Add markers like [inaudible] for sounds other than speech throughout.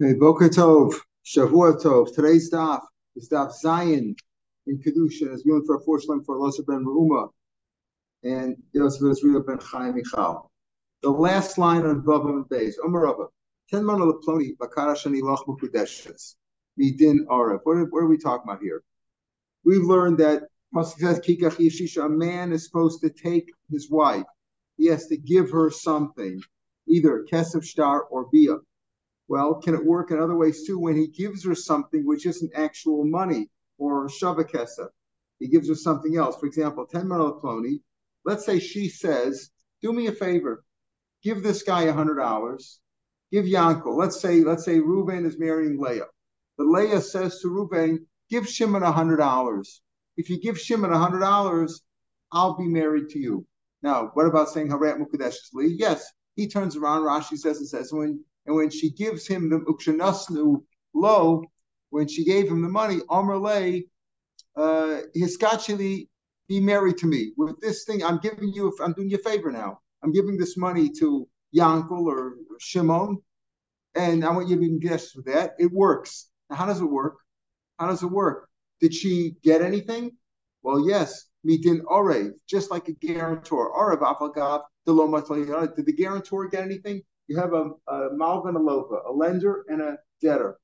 Boker Tov, Shavua Tov. Today's daf is daf zayin in Kedusha. It's given for a four for Elosar ben Reuma and Yosef Israel ben Chaim Michal. The last line on Bava and Beis, Omer Rabba, Ten Mana Leploni, Bakara Shani Loch Mukudeshes, Midin Arev. What, are we talking about here? We've learned that a man is supposed to take his wife. He has to give her something, either kesef star or bia well, can it work in other ways too when he gives her something which isn't actual money or shavakesa? He gives her something else. For example, 10 ploni. Let's say she says, Do me a favor, give this guy a hundred dollars. Give Yankel. Let's say, let's say Reuben is marrying Leah. But Leah says to Reuben, give Shimon a hundred dollars. If you give Shimon a hundred dollars, I'll be married to you. Now, what about saying Harat Mukadesh Yes, he turns around, Rashi says and says, when and when she gives him the ukshanasnu low, when she gave him the money, Amrle, uh, hiskachili, be married to me. With this thing, I'm giving you, I'm doing you a favor now. I'm giving this money to Yankel or Shimon, and I want you to be guests with that. It works. Now, how does it work? How does it work? Did she get anything? Well, yes, mitin ore, just like a guarantor. Orav afagav the Did the guarantor get anything? You have a, a Malva and a Lova, a lender and a debtor.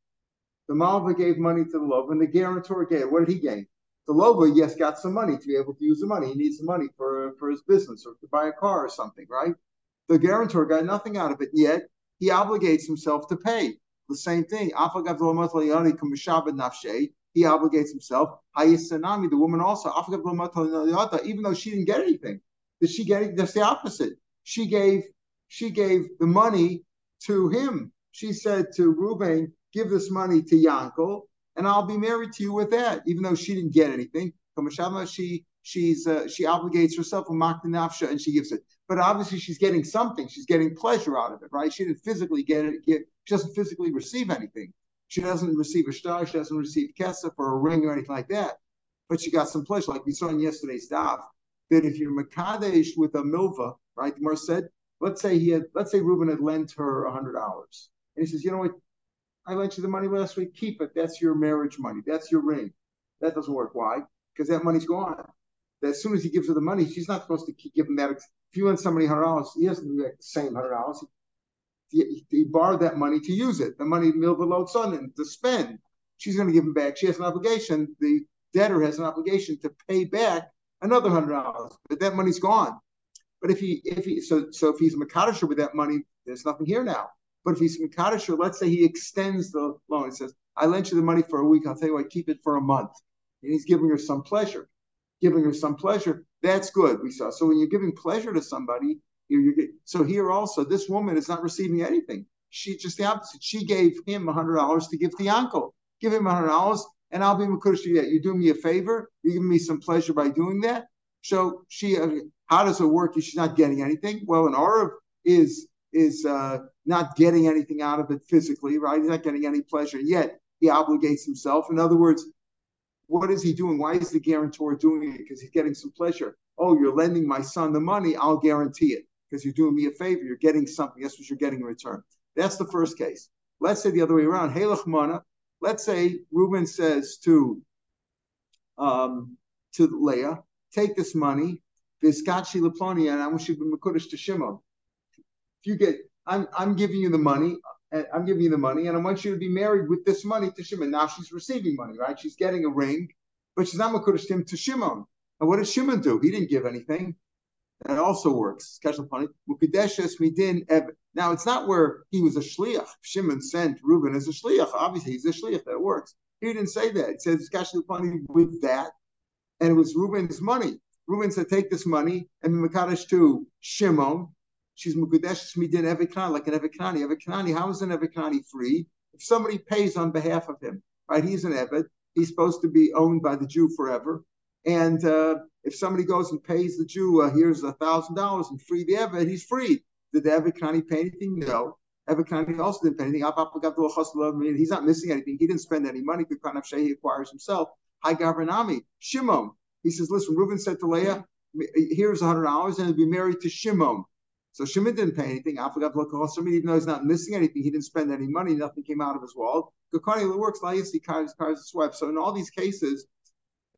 The Malva gave money to the Lova, and the guarantor gave. What did he gain? The Lova, yes, got some money to be able to use the money. He needs the money for, for his business or to buy a car or something, right? The guarantor got nothing out of it, yet he obligates himself to pay. The same thing. He obligates himself. The woman also, even though she didn't get anything, did she get? That's the opposite. She gave she gave the money to him. She said to Reuben, give this money to Yankel, and I'll be married to you with that, even though she didn't get anything. She she's uh, she obligates herself a nafsha and she gives it. But obviously she's getting something. She's getting pleasure out of it, right? She didn't physically get it. Get, she doesn't physically receive anything. She doesn't receive a star. She doesn't receive kesef or a ring or anything like that. But she got some pleasure, like we saw in yesterday's daf. That if you're makadesh with a milva, right? The Gemara said let's say he had, let's say Reuben had lent her a hundred dollars, and he says, you know what, I lent you the money last week, keep it. That's your marriage money. That's your ring. That doesn't work. Why? Because that money's gone. As soon as he gives her the money, she's not supposed to keep giving that. If you lend somebody hundred dollars, he doesn't do that same hundred dollars. He, he, borrowed that money to use it. The money Milva son and to spend. She's going to give him back. She has an obligation. The debtor has an obligation to pay back another hundred dollars, but that money's gone. But if he if he so so if he's Makadisher with that money, there's nothing here now. But if he's Makadisher, let's say he extends the loan. He says, I lent you the money for a week, I'll tell you what, keep it for a month. And he's giving her some pleasure. Giving her some pleasure, that's good, we saw. So when you're giving pleasure to somebody, you're, you're so here also, this woman is not receiving anything. She just the opposite. She gave him hundred dollars to give to uncle. Give him hundred dollars, and I'll be Makush. Yeah, you're doing me a favor. You give me some pleasure by doing that. So she, uh, how does it work? She's not getting anything. Well, an Arav is is uh, not getting anything out of it physically, right? He's not getting any pleasure yet. He obligates himself. In other words, what is he doing? Why is the guarantor doing it? Because he's getting some pleasure. Oh, you're lending my son the money. I'll guarantee it because you're doing me a favor. You're getting something. That's what you're getting in return. That's the first case. Let's say the other way around. Hey, mana. Let's say Reuben says to um, to Leah, take this money, Viskachi Laploni, and I want you to be Makudish to Shimon. If you get, I'm, I'm giving you the money, and I'm giving you the money, and I want you to be married with this money to Shimon. Now she's receiving money, right? She's getting a ring, but she's not Makudish him to Shimon. And what did Shimon do? He didn't give anything. That also works. Now it's not where he was a shliach. Shimon sent Reuben as a shliach. Obviously, he's a shliach. That works. He didn't say that. It says with that and it was Reuben's money. Reuben said, "Take this money and mekadesh to Shimon." She's mukadesh midin evikani, like an evikani. Evikani, how is an evikani free? If somebody pays on behalf of him, right? He's an eved. He's supposed to be owned by the Jew forever. And uh, if somebody goes and pays the Jew, uh, here's a thousand dollars and free the eved, he's free. Did the evikani pay anything? No. Evikani also didn't pay anything. He's not missing anything. He didn't spend any money. Because he acquires himself. Hi Gavranami, Shimon. He says, listen, Reuben said to Leah, here's a hundred dollars, and he'll be married to Shimon. So Shimon didn't pay anything. I forgot to look at Shimon, even though he's not missing anything, he didn't spend any money. Nothing came out of his wallet. Gakani works. Layasi cars cars swept. So in all these cases,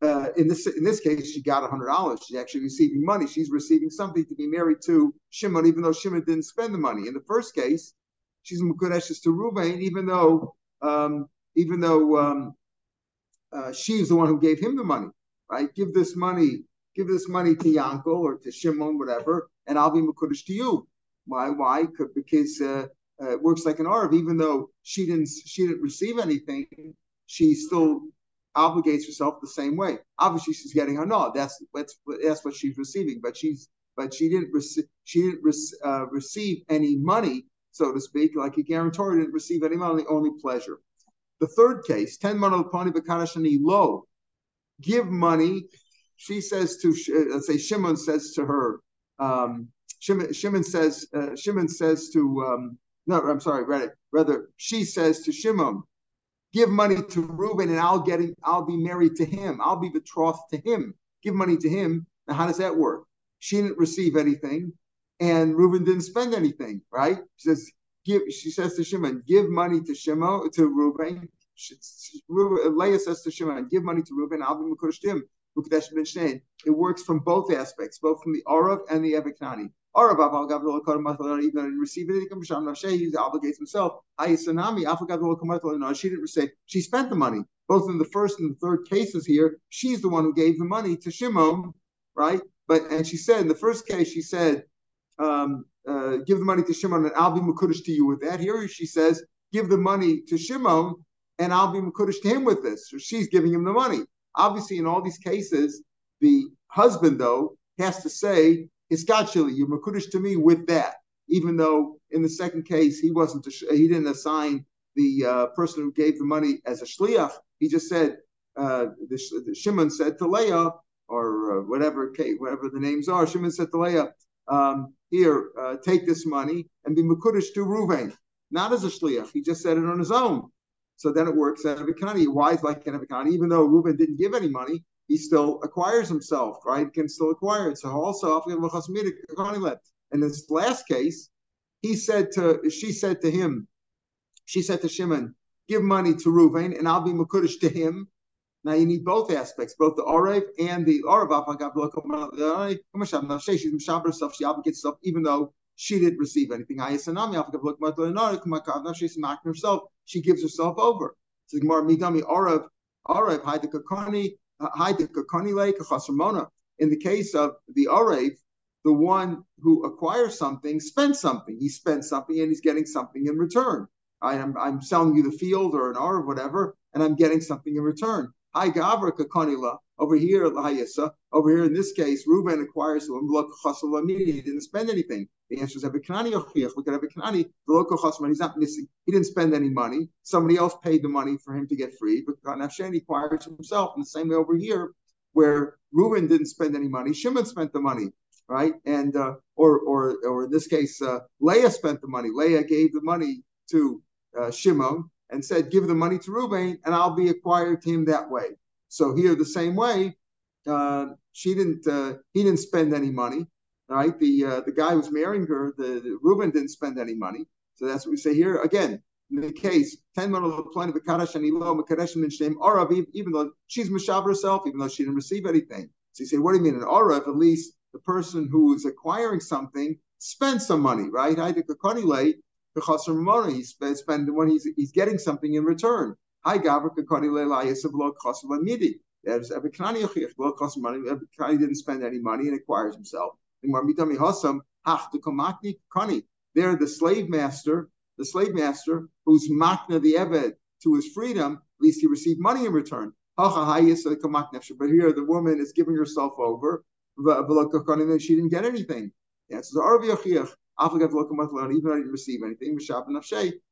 uh, in this in this case, she got hundred dollars. She's actually receiving money. She's receiving something to be married to Shimon, even though Shimon didn't spend the money. In the first case, she's mukadeshes to Ruvain, even though um, even though um, uh, she's the one who gave him the money. Right? Give this money, give this money to Yankel or to Shimon, whatever, and I'll be mukadesh to you. Why? Why? Because uh, uh, it works like an arv. Even though she didn't she didn't receive anything, she still obligates herself the same way. Obviously, she's getting her no. That's that's that's what she's receiving. But she's but she didn't receive she didn't uh, receive any money, so to speak. Like a guarantor didn't receive any money, only pleasure. The third case, ten manalpani b'karashani lo, give money. She says to let's say Shimon says to her. Um, Shimon, Shimon says uh, Shimon says to um, no, I'm sorry, rather, rather she says to Shimon, give money to Reuben and I'll get him, I'll be married to him. I'll be betrothed to him. Give money to him. Now, how does that work? She didn't receive anything and Reuben didn't spend anything, right? She says, give, she says to Shimon, give money to Shimon, to Reuben. Leah says to Shimon, give money to Reuben, I'll be Mekudesh to him. It works from both aspects, both from the Arav and the Eviknani. Arav even though he didn't receive anything from he obligates himself. She didn't say, she spent the money. Both in the first and the third cases here, she's the one who gave the money to Shimon, right? But and she said in the first case, she said, um, uh, give the money to Shimon and I'll be Makudish to you with that. Here she says, give the money to Shimon and I'll be Makudish to him with this. So she's giving him the money. Obviously, in all these cases, the husband, though, has to say, Iskachili, you're Makudish to me with that. Even though in the second case, he wasn't, he didn't assign the uh, person who gave the money as a shliach. He just said, uh, the, the Shimon said to Leah, or uh, whatever, whatever the names are, Shimon said to Leah, um, here, uh, take this money and be Makudish to Ruvain. Not as a shliach. He just said it on his own. So then it works out of. Why is like an Economy? Even though Reuben didn't give any money, he still acquires himself, right? Can still acquire it. So also, in this last case, he said to, she said to him, she said to Shimon, give money to Reuven and I'll be Makudish to him. Now you need both aspects, both the Orev and the Orev. She's herself, she obligates herself, even though she didn't receive anything. herself, she gives herself over. So Gemara Midami Arav, Arav, Haidakakani, Haidakakani Kachasramona. In the case of the Arav, the one who acquires something spends something. He spends something and he's getting something in return. I, am I'm selling you the field or an or whatever, and I'm getting something in return. Hi Gavra Kakanila. Over here, Lahayisa. Over here, in this case, Reuben acquires him. Look, He didn't spend anything. The answer is Abikanani Ochiach. Look at Abikanani. The local Chasman, he's not missing. He didn't spend any money. Somebody else paid the money for him to get free. But Nafshan acquires himself in the same way over here, where Reuben didn't spend any money. Shimon spent the money, right? And uh, or or or in this case, uh, Leah spent the money. Leah gave the money to uh, Shimon and said, "Give the money to Reuben, and I'll be acquired to him that way." So here, the same way, uh, she didn't. Uh, he didn't spend any money, right? The uh, the guy who's marrying her, the, the Reuben didn't spend any money. So that's what we say here. Again, in the case, ten men of plenty of the Kadash and Elo, Makadesh and Shem, Arav, even though she's Mashab herself, even though she didn't receive anything. So you say, what do you mean? An Arav, at least the person who is acquiring something spends some money, right? I think the Konile, the Chasar he spends spend when he's he's getting something in return. Hi, Midi. There's Ebekani Yochich, Lo Chasar money. Didn't spend any money and acquires himself. There, the slave master, the slave master who's makna the Eved to his freedom, at least he received money in return. But here the woman is giving herself over, and she didn't get anything. Yes, even though I didn't receive anything,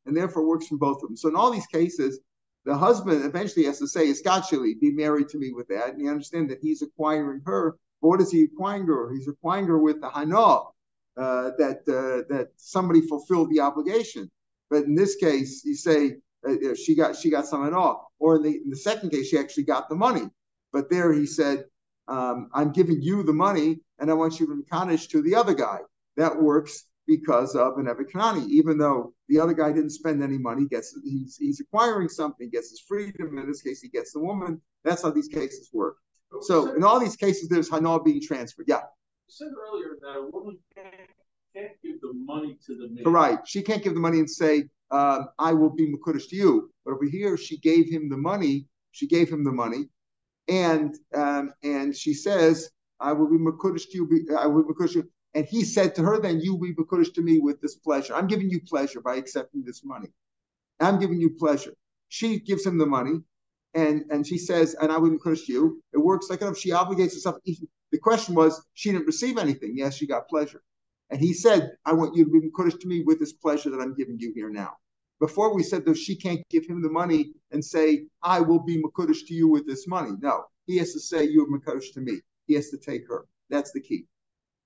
and therefore works from both of them. So in all these cases, the husband eventually has to say, Iskachili, be married to me with that. And you understand that he's acquiring her. But what is he acquiring her? He's acquiring her with the hana, uh, that uh, that somebody fulfilled the obligation. But in this case, you say uh, she got she got some hana. Or in the, in the second case, she actually got the money. But there he said, um, I'm giving you the money and I want you to Kaddish to the other guy. That works because of an Evikanani, even though the other guy didn't spend any money, gets he's he's acquiring something, gets his freedom. In this case, he gets the woman. That's how these cases work. So in all these cases, there's Hana being transferred. Yeah. You said earlier that a woman can't, can't give the money to the man. Right. She can't give the money and say, um, I will be Makudish to you. But over here, she gave him the money. She gave him the money. And um, and she says, I will be Makudish to you. I will be Makudish to you. And he said to her, then you will be Makudish to me with this pleasure. I'm giving you pleasure by accepting this money. I'm giving you pleasure. She gives him the money. And, and she says, and I will be to you. It works like enough. She obligates herself. The question was, she didn't receive anything. Yes, she got pleasure. And he said, I want you to be Makudish to me with this pleasure that I'm giving you here now. Before we said that she can't give him the money and say, I will be Makudish to you with this money. No, he has to say, You're Makudish to me. He has to take her. That's the key.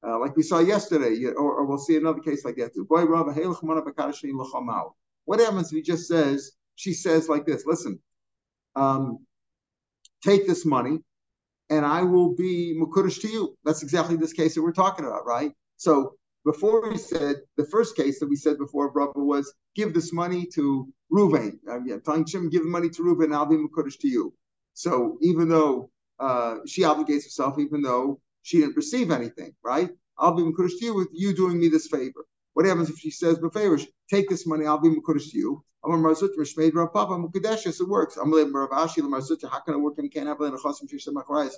Uh, like we saw yesterday, or, or, we'll see another case like that. What happens if he just says, she says like this, listen, um, take this money and I will be Makudish to you. That's exactly this case that we're talking about, right? So before we said the first case that we said before, brother, was give this money to Ruvain. Uh, yeah, telling Shimon, give money to Ruvain, I'll be Makudish to you. So even though uh, she obligates herself, even though she didn't receive anything, right? I'll be Makudish to you with you doing me this favor. What happens if she says, My favor, take this money, I'll be Makudish to you. I'm a Mar Zutra, Rishmaid Rav Papa, Mukadesh, it works. I'm a Rav Ashi, Mar Zutra, how can it work and can't have it in a Chosim Shisha Machrais?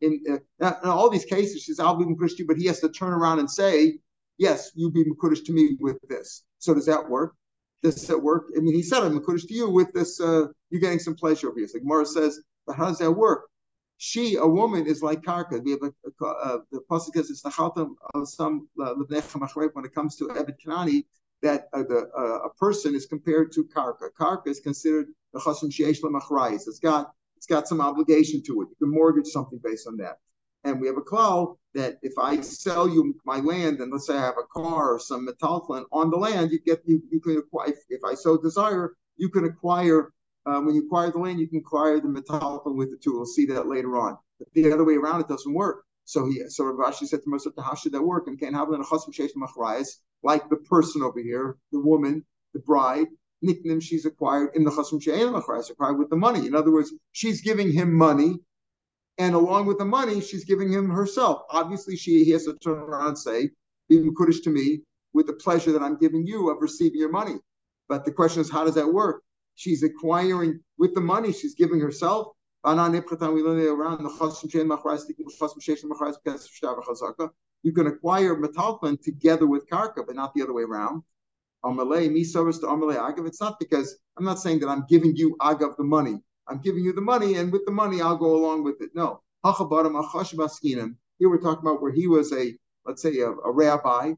In, uh, all these cases, she says, I'll be Makudish to you, but he has to turn around and say, yes, you be Makudish to me with this. So does that work? Does that work? I mean, he said, I'm Makudish to you with this, uh, you're getting some pleasure over here. So like Mara says, but how does that work? She, a woman, is like karka. We have a, a, a the pasuk nachaltam of some uh, when it comes to evet kanani that uh, the, uh, a person is compared to karka. Karka is considered the chasam sheish lemachrayis. It's got it's got some obligation to it. You can mortgage something based on that. And we have a cloud that if I sell you my land, and let's say I have a car or some metalflin on the land, you get you you can acquire if, if I so desire, you can acquire um, when you acquire the land, you can acquire the metalflin with the tool. We'll see that later on. But the other way around, it doesn't work. So he so Rav Ashi said to Moshe, how should that work? And can't have like the person over here, the woman, the bride, nickname she's acquired in the chasm she'ein acquired with the money. In other words, she's giving him money and along with the money, she's giving him herself. Obviously, she he has to turn around and say, "Be Makuddish to me with the pleasure that I'm giving you of receiving your money." But the question is, how does that work? She's acquiring with the money she's giving herself. You can acquire metalfin together with karka, but not the other way around. It's not because I'm not saying that I'm giving you agav the money. I'm giving you the money, and with the money, I'll go along with it. No. Here we're talking about where he was a, let's say, a, a rabbi,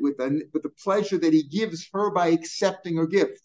with the, with the pleasure that he gives her by accepting her gift.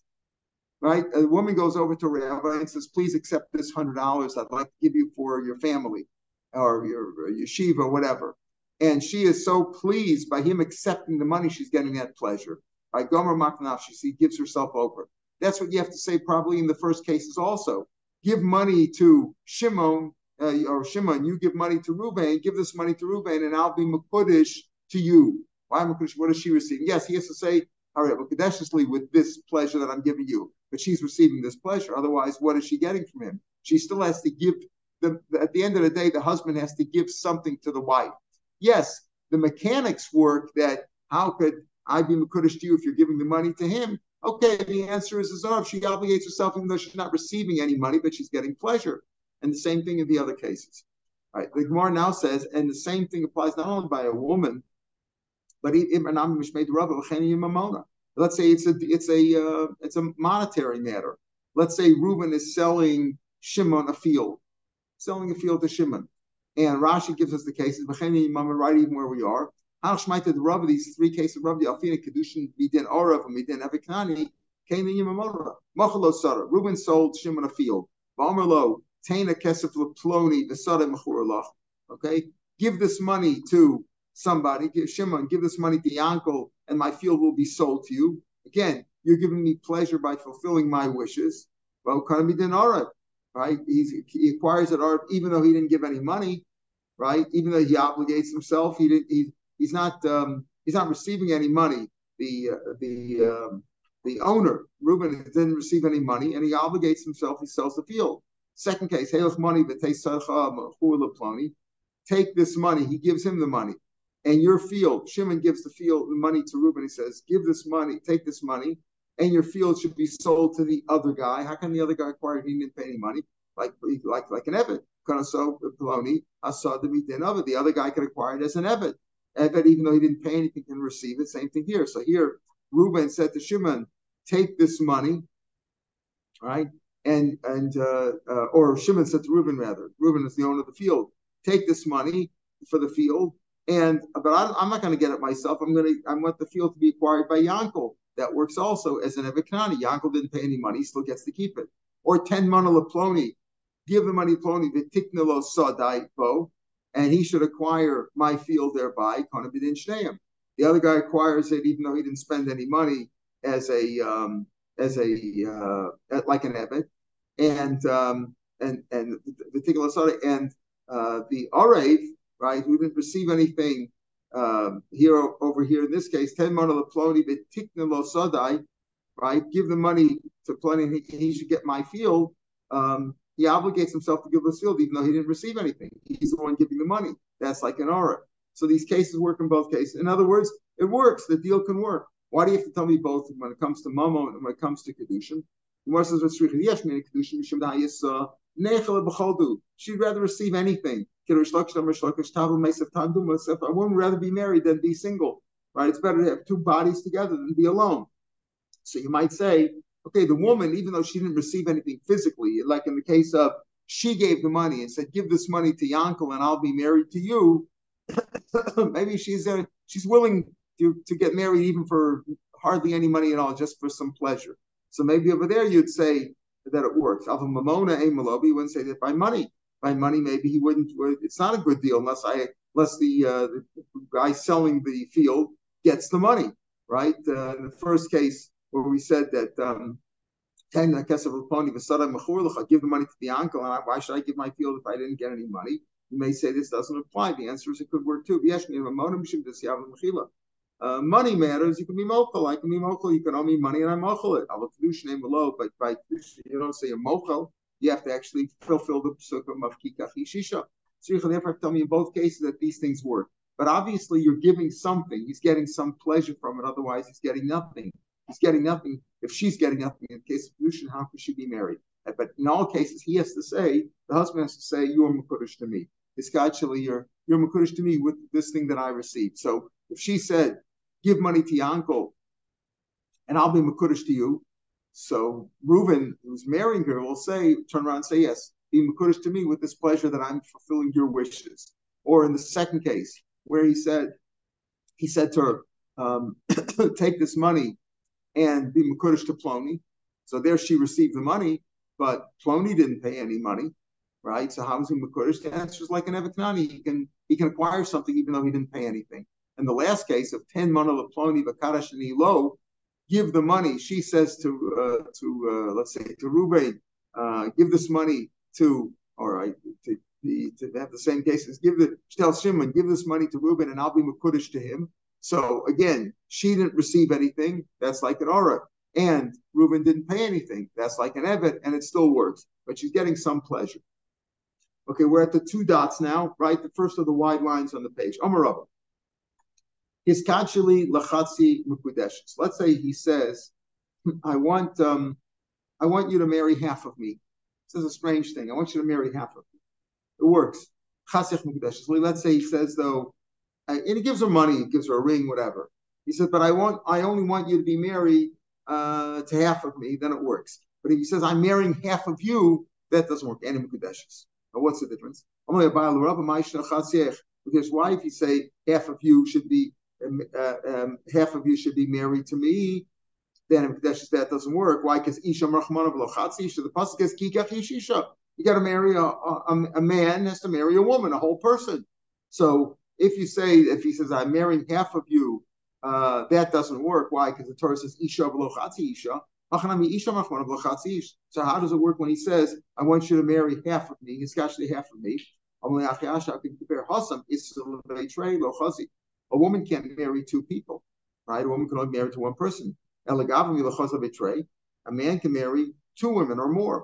Right? A woman goes over to rabbi and says, please accept this hundred dollars I'd like to give you for your family or your, yeshiva or whatever. And she is so pleased by him accepting the money, she's getting that pleasure. By Gomer Maknaf, she gives herself over. That's what you have to say probably in the first cases also. Give money to Shimon, uh, or Shimon, you give money to Ruvain, give this money to Ruvain, and I'll be Makudish to you. Why am Makudish? What is she receiving? Yes, he has to say, all right, Makudeshly with this pleasure that I'm giving you. But she's receiving this pleasure. Otherwise, what is she getting from him? She still has to give, the, at the end of the day, the husband has to give something to the wife. Yes, the mechanics work that how could I be Makudish to you if you're giving the money to him? Okay, the answer is Azov. She obligates herself even though she's not receiving any money, but she's getting pleasure. And the same thing in the other cases. All right, the Gemara now says, and the same thing applies not only by a woman, but let's say it's a it's a uh, it's a monetary matter. Let's say Reuben is selling Shimon a field, selling a field to Shimon, and Rashi gives us the cases. Right even where we are, Shmaita the Rav, these three cases of the Alfina Kedushin, Midin Orav, Midin Aviknani, came in Yimamora. Machalo Sada. Reuben sold Shimon a field. Vamerlo, Taina Kesef Ploni, the Sada Mechuralach. Okay? Give this money to somebody, give Shimon, give this money to Yankel, and my field will be sold to you. Again, you're giving me pleasure by fulfilling my wishes. Well. Right? He's, he acquires it even though he didn't give any money right? Even though he obligates himself, he didn't. He, he's not um, he's not receiving any money. The uh, the um, the owner Reuben didn't receive any money, and he obligates himself. He sells the field. Second case, Halach money, ploni. Take this money. He gives him the money, and your field. Shimon gives the field the money to Reuben. He says, "Give this money. Take this money." And your field should be sold to the other guy. How can the other guy acquire? It? He didn't pay any money, like like like an evet. So Ploni Asad the. The other guy could acquire it as an Evet. Evet, even though he didn't pay anything, can receive it. Same thing here. So here, Reuben said to Shimon, "Take this money, right?" And and uh, uh, or Shimon said to Reuben rather. Reuben is the owner of the field. Take this money for the field, and but I'm, I'm not going to get it myself. I'm going to I want the field to be acquired by Yankel. That works also as an Evet Kanani. Yankel didn't pay any money; still gets to keep it. Or ten manala ploni give the money Ploni v'tiknelo sadai bo, and he should acquire my field thereby. The other guy acquires it even though he didn't spend any money as a um, as a uh, like an ebit, and um, and and the tiknelo sadai and uh, the arev right who didn't receive anything um, here over here in this case ten money Ploni lo sadai, right? Give the money to Ploni, he, he should get my field. Um, he obligates himself to give the field even though he didn't receive anything. He's the one giving the money. That's like an aura. So these cases work in both cases. In other words, it works. The deal can work. Why do you have to tell me both when it comes to mamo and when it comes to kedushin? She'd rather receive anything. I wouldn't rather be married than be single. Right? It's better to have two bodies together than be alone. So you might say, okay, the woman, even though she didn't receive anything physically, like in the case of she gave the money and said, "Give this money to Yankel, and I'll be married to you." [coughs] Maybe she's uh, she's willing to, to get married even for hardly any money at all, just for some pleasure. So maybe over there you'd say that it works. Alpha Mamona a Malobi wouldn't say that by money. By money, maybe he wouldn't. It's not a good deal unless I unless the, uh, the guy selling the field gets the money, right? Uh, in the first case, where we said that um, give the money to the uncle, and I, why should I give my field if I didn't get any money? You may say this doesn't apply. The answer is it could work too. Uh, money matters. You can be mochel. I can be mochel. You can owe me money, and I mochel it. I will name below, but by you don't say a mochel. You have to actually fulfill the psukim of kikach shisha. So you can therefore tell me in both cases that these things work. But obviously, you're giving something. He's getting some pleasure from it. Otherwise, he's getting nothing he's getting nothing. If she's getting nothing in the case of pollution, how could she be married? But in all cases, he has to say, the husband has to say, you are Makurish to me. Iskachali, you're, you're Makurish to me with this thing that I received. So if she said, give money to your uncle and I'll be Makurish to you, so Reuben, who's marrying her, will say, turn around and say, yes, be Makudish to me with this pleasure that I'm fulfilling your wishes. Or in the second case, where he said, he said to her, um, [coughs] take this money and be Makudish to Ploni. So there she received the money, but Ploni didn't pay any money, right? So how is he Makurish? The answer is like an Evetnani. He can he can acquire something even though he didn't pay anything. In the last case of 10 manala Ploni Vakadash and Elo, give the money. She says to uh, to uh, let's say to Ruben, uh, give this money to all right to, to have the same cases. Give the tell Shimon, give this money to Ruben, and I'll be Makurish to him. So again, she didn't receive anything. That's like an aura. And Reuben didn't pay anything. That's like an Evet, and it still works. But she's getting some pleasure. Okay, we're at the two dots now, right? The first of the wide lines on the page. Omarabba. Hiskachili lachatzi mukudeshes. Let's say he says, I want um, I want you to marry half of me. This is a strange thing. I want you to marry half of me. It works. Let's say he says, though, and he gives her money, he gives her a ring, whatever. He says, but I want, I only want you to be married uh, to half of me, then it works. But if he says, I'm marrying half of you, that doesn't work. Any Mukadeshes. Now, what's the difference? Because why, if you say half of you should be, uh, um, half of you should be married to me, then in Kadeshes that doesn't work. Why? Because Isha Lochatzi Isha, the Pasuk is Kikach Isha. You got to marry a, a, a man has to marry a woman, a whole person. So if you say, if he says, I'm marrying half of you, uh, that doesn't work. Why? Because the Torah says, Isha v'lochatzi Isha. So how does it work when he says, I want you to marry half of me, especially half of me? A woman can't marry two people, right? A woman can only marry to one person. A man can marry two women or more.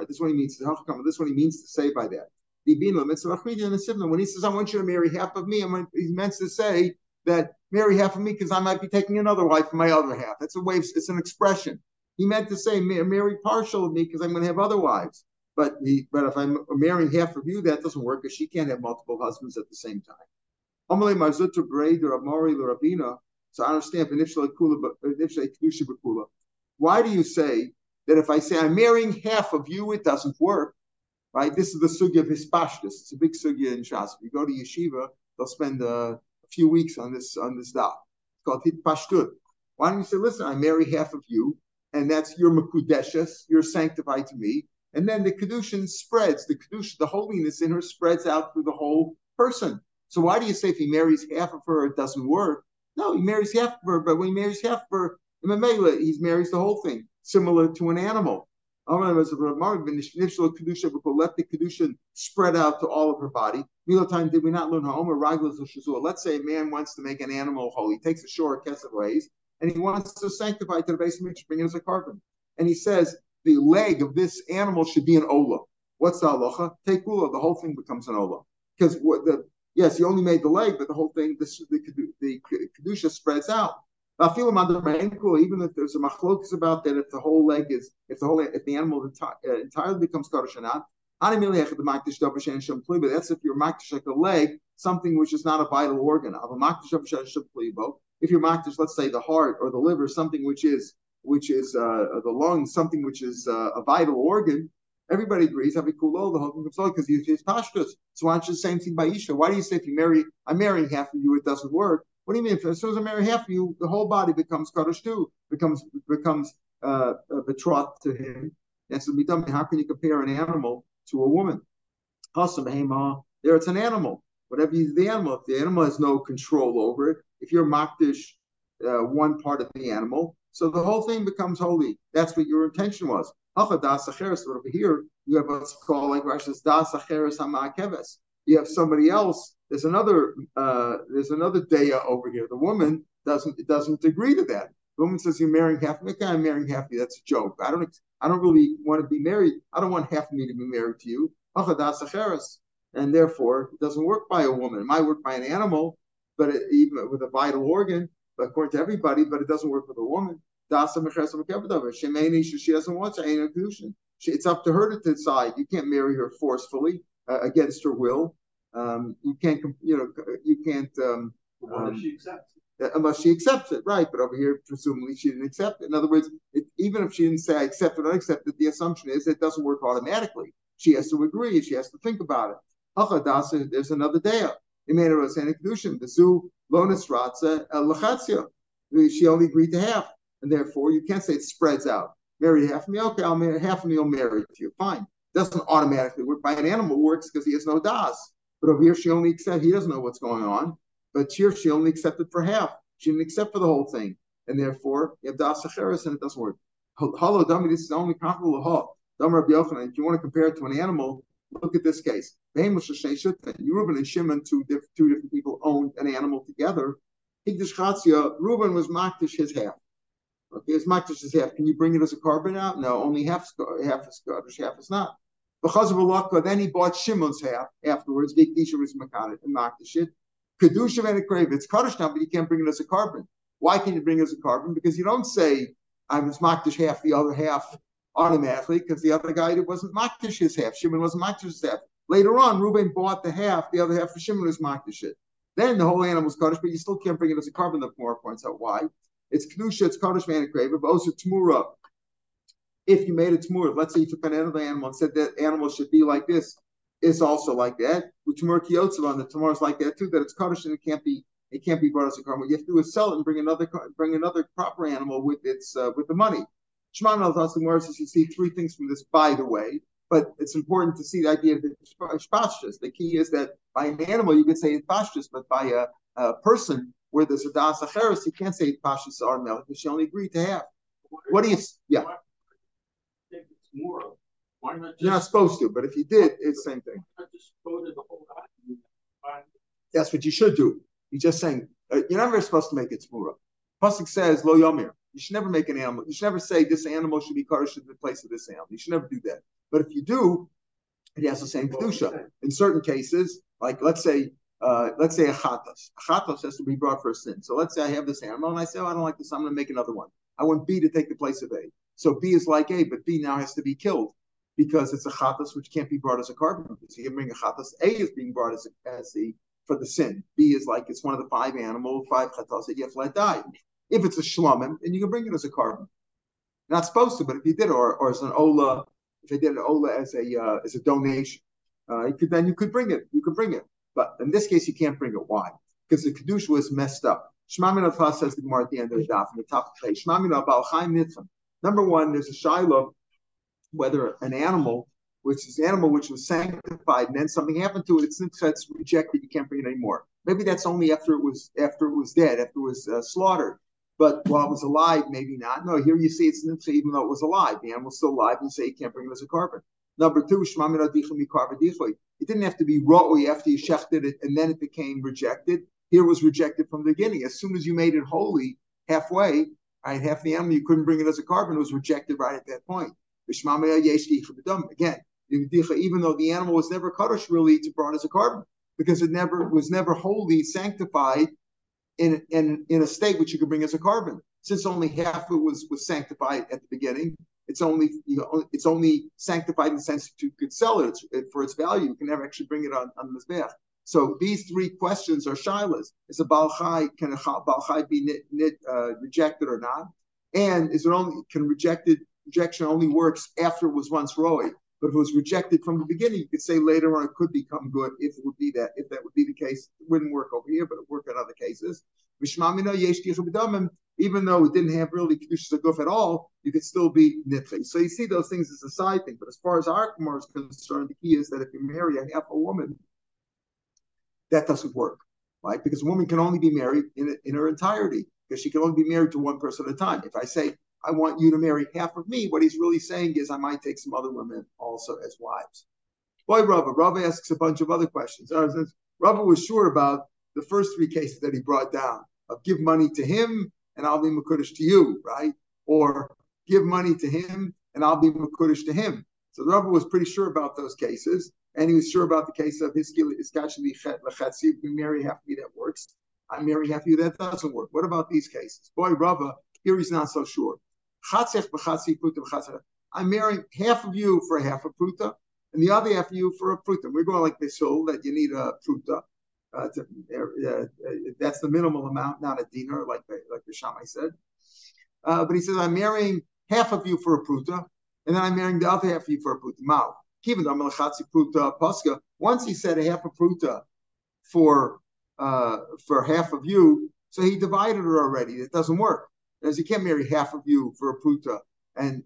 This is what he means. This is what he means to say by that. When he says, I want you to marry half of me, he meant to say that marry half of me because I might be taking another wife from my other half. That's a way, it's an expression. He meant to say, marry partial of me because I'm going to have other wives. But he, but if I'm marrying half of you, that doesn't work because she can't have multiple husbands at the same time. So I understand. Why do you say that if I say I'm marrying half of you, it doesn't work? Right? This is the sugya of hispashtus. It's a big sugya in Shas. If you go to yeshiva, they'll spend a, a few weeks on this on this daf. It's called hitpashtut. Why don't you say, listen, I marry half of you, and that's your makudeshes, you're sanctified to me, and then the kedushin spreads. The kedushin, the holiness in her spreads out through the whole person. So why do you say if he marries half of her, it doesn't work? No, he marries half of her, but when he marries half of her, he marries the whole thing, similar to an animal. The kedushin spread out to all of her body. time did we not learn Ha'omer Let's say a man wants to make an animal holy, he takes a shore kesef ways, and he wants to sanctify to the base of bring it as a korban. And he says the leg of this animal should be an ola. What's the halacha? Take ula, the whole thing becomes an ola. Because what the Yes, he only made the leg, but the whole thing, this, the, the kedusha spreads out. I feel under my ankle, Even if there's a machlokas about that, if the whole leg is, if the whole, if the animal enti- uh, entirely becomes kadosh or not, that's if you're makdish like a leg, something which is not a vital organ. If you're makdish, let's say the heart or the liver, something which is which is uh, the lungs, something which is uh, a vital organ, Everybody agrees, Avikulo, the whole thing because he's his pashtus. So why don't you the same thing by Isha? Why do you say if you marry, I'm marrying half of you, it doesn't work? What do you mean? If as soon as I marry half of you, the whole body becomes kaddish too, becomes becomes uh, betrothed to him. And so how can you compare an animal to a woman? There it's an animal. Whatever you the animal, if the animal has no control over it, if you're makdish uh, one part of the animal, so the whole thing becomes holy. That's what your intention was. Over here, you have what's called like Rashi's das acheres hamakeves. You have somebody else. There's another. Uh, there's another daya over here. The woman doesn't doesn't agree to that. The woman says, "You're marrying half me. I'm marrying half you. That's a joke. I don't. I don't really want to be married. I don't want half of me to be married to you. Das acheres. And therefore, it doesn't work by a woman. It might work by an animal, but it, even with a vital organ, according to everybody, but it doesn't work with a woman. Dasa Shemeni, she doesn't want to ain't a. It's up to her to decide. You can't marry her forcefully uh, against her will. Um, you can't, you know, you can't. Um, um, she accepts it. Unless she accepts it, right? But over here, presumably, she didn't accept it. In other words, it, even if she didn't say I accept it or accept it, the assumption is it doesn't work automatically. She has to agree. She has to think about it. There's another day. Imena Rosana Kedushin, the Lonis Ratza Lachatzia. She only agreed to half and therefore you can't say it spreads out. Marry half me, okay, I'll marry half me, I'll marry to you. Fine. Doesn't automatically work. By an animal works because he has no das. But over here she only accept he doesn't know what's going on. But here she only accepted for half. She didn't accept for the whole thing. And therefore you have das acheres and it doesn't work. Hello, dummy, this is only comparable to ha. If you want to compare it to an animal, look at this case. Reuben and Shimon, two, two different people, owned an animal together. Reuben was makdish his half. Okay, as much as half. Can you bring it as a korban out? No, only half half is Scottish, half is not. Because of a then he bought Shimon's half afterwards. Vikdisha was Makdish. Kedusha and a crave. It's Kaddish now, but you can't bring it as a korban. Why can't you bring it as a korban? Because you don't say I was Makdish half, the other half automatically, because the other guy it wasn't Makdish his half. Shimon wasn't Makdish his half. Later on, Reuben bought the half, the other half for Shimon was Makdish it. Then the whole animal was Kaddish, but you still can't bring it as a korban. The more points out why. It's kedusha, it's kaddish man but also tmura. If you made a tmura, let's say you took an animal and said that animal should be like this, it's also like that. With tmur on the tmur is like that too. That it's kaddish and it can't be it can't be brought as a karma. You have to sell it and bring another bring another proper animal with its uh, with the money. Shimon al says you see three things from this. By the way, but it's important to see the idea of the spashtas. The key is that by an animal you could say it's but by a, a person where there's a das acheres, you can't say pashas are melech because she only agreed to have. What do you? Yeah. You're not supposed to, but if you did, it's the same thing. That's what you should do. You're just saying Uh, you're never supposed to make it smura. Pasuk says lo yomir. You should never make an animal. You should never say this animal should be kadosh in the place of this animal. You should never do that. But if you do, it has the same kedusha. In certain cases, like let's say uh, let's say a chatos. A chatos has to be brought for a sin. So let's say I have this animal and I say, oh, I don't like this. I'm going to make another one. I want B to take the place of A. So B is like A, but B now has to be killed because it's a chatas which can't be brought as a korban. So you bring a chatas. A is being brought as a, as the for the sin. B is like it's one of the five animals, five chatas that you have to let die. If it's a shlomim, then you can bring it as a korban. Not supposed to, but if you did, or, or as an ola, if they did an ola as a uh, as a donation, uh, you could then you could bring it. You could bring it. But in this case, you can't bring it. Why? Because the kedusha was messed up. Shmamin says the Gemara at the end of the daf in the top of the Shmamin Chaim Number one, there's a shiloh whether an animal, which is an animal which was sanctified, and then something happened to it, it's it's rejected. You can't bring it anymore. Maybe that's only after it was after it was dead, after it was uh, slaughtered. But while it was alive, maybe not. No, here you see it's nitcha even though it was alive. The animal's still alive, and you say you can't bring it as a korban. Number two, it didn't have to be ra'ui after you shechted it and then it became rejected. Here was rejected from the beginning. As soon as you made it holy halfway, right, half the animal, you couldn't bring it as a korban, it was rejected right at that point. Again, even though the animal was never kaddish really to brought as a korban, because it never was never wholly sanctified in, in, in a state which you could bring as a korban. Since only half of it was, was sanctified at the beginning, it's only you know it's only sanctified in the sense that you could sell it, for its value. You can never actually bring it on on mizbeach. So these three questions are shilas: Is a balchai can a balchai be uh, rejected or not? And is it only can rejected rejection only works after it was once roy? But if it was rejected from the beginning, you could say later on it could become good if it would be that. If that would be the case, it wouldn't work over here, but it work in other cases. Even though it didn't have really kedushas guf at all, you could still be nitche. So you see those things as a side thing. But as far as our is concerned, the key is that if you marry a half a woman, that doesn't work, right? Because a woman can only be married in, in her entirety because she can only be married to one person at a time. If I say I want you to marry half of me. What he's really saying is, I might take some other women also as wives. Boy, Rava. Rava asks a bunch of other questions. Uh, Rava was sure about the first three cases that he brought down of give money to him and I'll be Makudish to you, right? Or give money to him and I'll be Makudish to him. So Rava was pretty sure about those cases. And he was sure about the case of Hiskil Iskashli Lechatzi. We marry half of you, that works. I marry half of you, that doesn't work. What about these cases? Boy, Rava, here he's not so sure. I'm marrying half of you for half a pruta, and the other half of you for a pruta. We're going like this so that you need a pruta. Uh, to, uh, uh, that's the minimal amount, not a dinar, like the, like the Shammai said. Uh, but he says, I'm marrying half of you for a pruta, and then I'm marrying the other half of you for a pruta. Mao. Once he said a half a pruta for uh, for half of you, so he divided her already. It doesn't work. Because you can't marry half of you for a pruta, and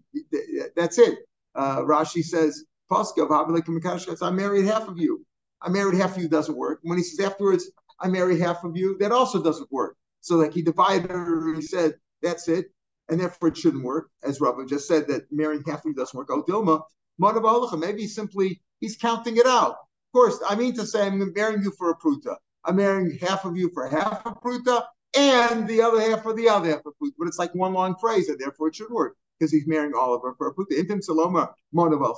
that's it. Uh, Rashi says, I married half of you. I married half of you doesn't work. When he says afterwards, I marry half of you, that also doesn't work. So like he divided her, he said, that's it. And therefore it shouldn't work. As Rabbi just said that marrying half of you doesn't work. Oh, Dilma, maybe simply he's counting it out. Of course, I mean to say I'm marrying you for a pruta. I'm marrying half of you for half a pruta, and the other half for the other half of pruta. But it's like one long phrase, and therefore it should work because he's marrying all of her for a pruta. Intim Saloma.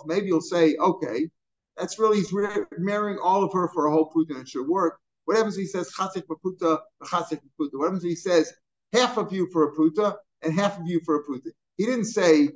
Maybe you'll say, okay, that's really, he's marrying all of her for a whole pruta and should work. What happens if he says Chatzik pruta, Chatzik pruta? What happens if he says half of you for a pruta and half of you for a pruta? He didn't say,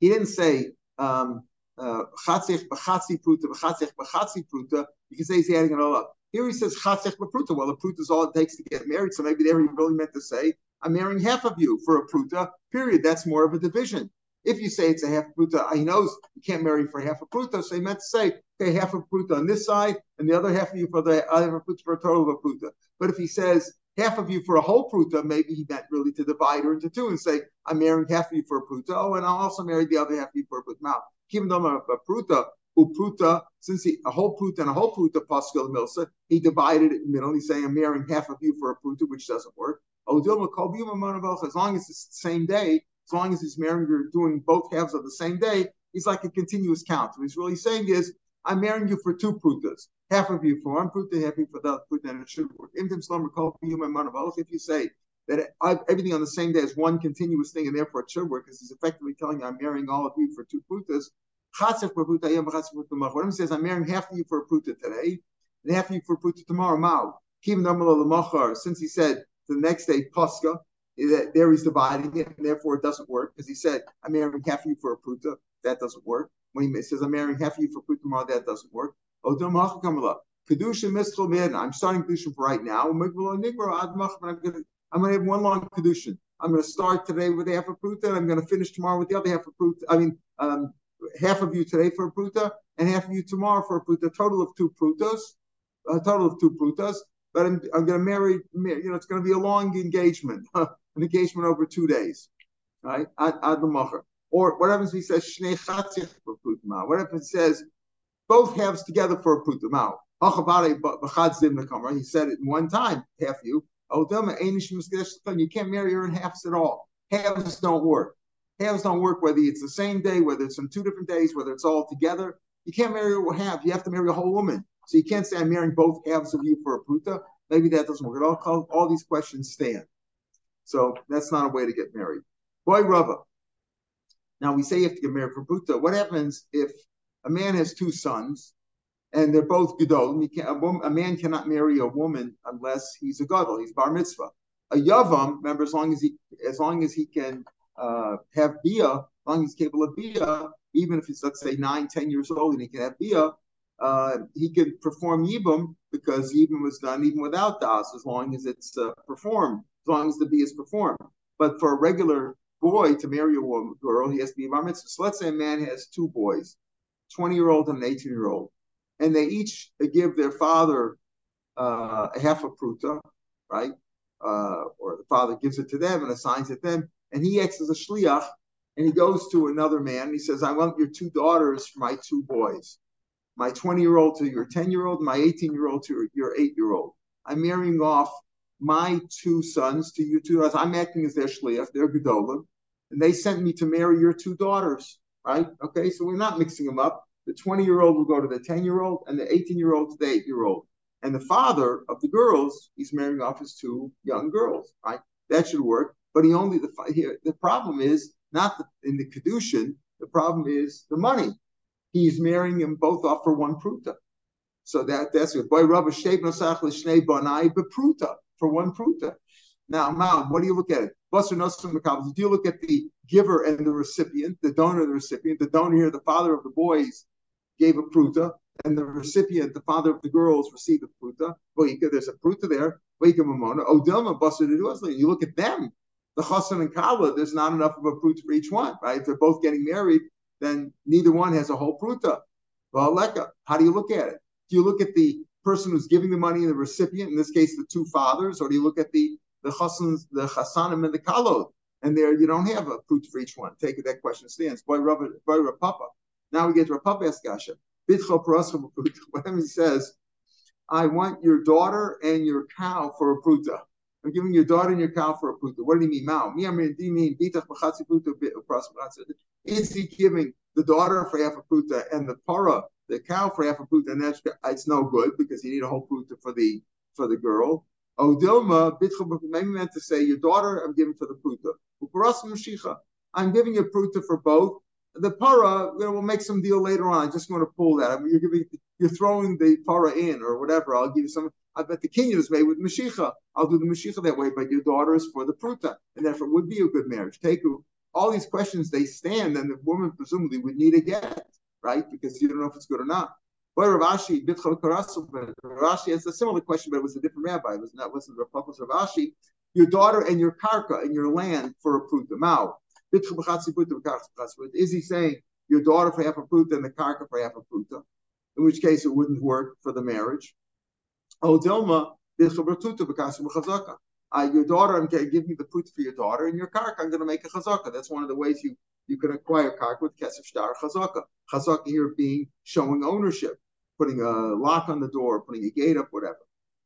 he didn't say, um, uh, chatzich pruta b'chatzich b'chatzi pruta. You can say he's adding it all up. Here he says chatzech pruta. Well, a pruta is all it takes to get married. So maybe there he really meant to say, I'm marrying half of you for a pruta. Period. That's more of a division. If you say it's a half pruta, uh, he knows you can't marry for half a pruta. So he meant to say, okay, half a pruta on this side, and the other half of you for the uh, other pruta for a total of a pruta. But if he says half of you for a whole pruta, maybe he meant really to divide her into two and say, I'm marrying half of you for a pruta. Oh, and I'll also marry the other half of you for a pruta. Now, even though I'm a pruta, upruta, since he a whole pruta and a whole pruta pascal milsa, he divided it in the middle. He's saying I'm marrying half of you for a pruta, which doesn't work. As long as it's the same day, as long as he's marrying or doing both halves of the same day, he's like a continuous count. What he's really saying is I'm marrying you for two prutas. Half of you for one pruta, half of you for the other pruta, and it should work. If you say that everything on the same day is one continuous thing, and therefore it should work, because he's effectively telling you, I'm marrying all of you for two prutas. He says, I'm marrying half of you for a pruta today, and half of you for a pruta tomorrow. Mao. Since he said the next day, Pascha, there he's dividing it, and therefore it doesn't work, because he said, I'm marrying half of you for a pruta. That doesn't work. When he says, I'm marrying half of you for pruta tomorrow, that doesn't work. Kedusha Mischel I'm starting Kedusha for right now. I'm going to have one long kedushin. I'm going to start today with half a pruta, and I'm going to finish tomorrow with the other half a pruta. I mean, um, half of you today for a pruta, and half of you tomorrow for a pruta. Total of two prutas. A total of two prutas. But I'm, I'm going to marry. You know, it's going to be a long engagement, [laughs] an engagement over two days, right? Ad, ad Or what happens if he says shnei chatzich for pruta? What if it says both halves together for a pruta? Now, he said it in one time, half you. Oh, you can't marry her in halves at all. Halves don't work. Halves don't work whether it's the same day, whether it's on two different days, whether it's all together. You can't marry her half. You have to marry a whole woman. So you can't say I'm marrying both halves of you for a pruta. Maybe that doesn't work. All, all these questions stand. So that's not a way to get married. Boy Rava. Now we say you have to get married for pruta. What happens if a man has two sons and they're both gadol. A, a, man cannot marry a woman unless he's a gadol. He's bar mitzvah. A yavam, remember, as long as he as long as he can uh, have bia, as long as he's capable of bia, even if he's let's say nine, ten years old and he can have bia, uh, he can perform yibum because yibum was done even without das, as long as it's uh, performed, long as the B is performed. But for a regular boy to marry a woman, girl, he has to be bar mitzvah. So let's say a man has two boys, twenty year old and an eighteen year old and they each give their father uh, a half a pruta, right? Uh, or the father gives it to them and assigns it them, and he acts as a shliach, and he goes to another man and he says, "I want your two daughters for my two boys, my twenty-year-old to your ten-year-old, my eighteen-year-old to your eight-year-old. I'm marrying off my two sons to you two daughters. I'm acting as their shliach, they're gedolim, and they sent me to marry your two daughters, right? Okay, so we're not mixing them up." the 20 year old will go to the 10 year old, and the 18 year old to the 8 year old. And the father of the girls, he's marrying off his two young girls, right? That should work. But he only, the, here, the problem is not the, in the Kedushin, the problem is the money. He's marrying them both off for one pruta. So that that's good. Boy, Rabbi Lishnei Banai Bepruta for one pruta. Now, Mom, what do you look at it? Do you look at the giver and the recipient, the donor the recipient? The donor here, the father of the boys, gave a pruta, and the recipient, the father of the girls, received a pruta. There's a pruta there. Odilma oh, You look at them, the chassan and kala. There's not enough of a pruta for each one, right? If they're both getting married, then neither one has a whole pruta. How do you look at it? Do you look at the person who's giving the money and the recipient, in this case, the two fathers, or do you look at the the chassans, the chassanim, and the kalot? And there, you don't have a pruta for each one. Take it. That question stands. Boy, Rabbi, boy, Papa. Now we get to Rav Papa Eskasha. [laughs] Whenever he says, I want your daughter and your cow for a pruta. I'm giving your daughter and your cow for a pruta. What did he mean? Mao. I mean, do you mean, Mao? Is he giving the daughter for half a pruta and the para, the cow for half a pruta? And that's it's no good because you need a whole pruta for the for the girl. Oh, Odilma, maybe meant to say your daughter I'm giving for the pruta. I'm giving you pruta for both the para, you know, we'll make some deal later on. I just want to pull that. I mean, you're giving, you're throwing the para in or whatever. I'll give you some. I bet the kinyan is made with Mashicha. I'll do the Mashicha that way, but your daughter is for the pruta, and therefore it would be a good marriage. Take all these questions they stand, and the woman presumably would need a get, right? Because you don't know if it's good or not. Boy, Rav Ashi, Ravashi has a similar question, but it was a different rabbi. It was not wasn't Rav Ravashi. Your daughter and your karka and your land for a pruta. Mao. Is he saying your daughter for half a pruta and the karka for half a pruta? In which case it wouldn't work for the marriage. Oh, Dilma, uh, your daughter, I'm going to give you the pruta for your daughter, and your karka, I'm going to make a chazaka. That's one of the ways you, you can acquire karka with kesef star chazaka. Chazaka here being showing ownership, putting a lock on the door, putting a gate up, whatever.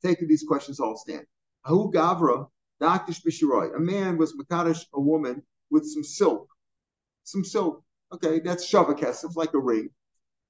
Taking these questions all stand. Ahu Gavra, Dr. Shbishiroi, A man was Makadish, a woman with some silk. Some silk. Okay, that's Shava Kesef, like a ring.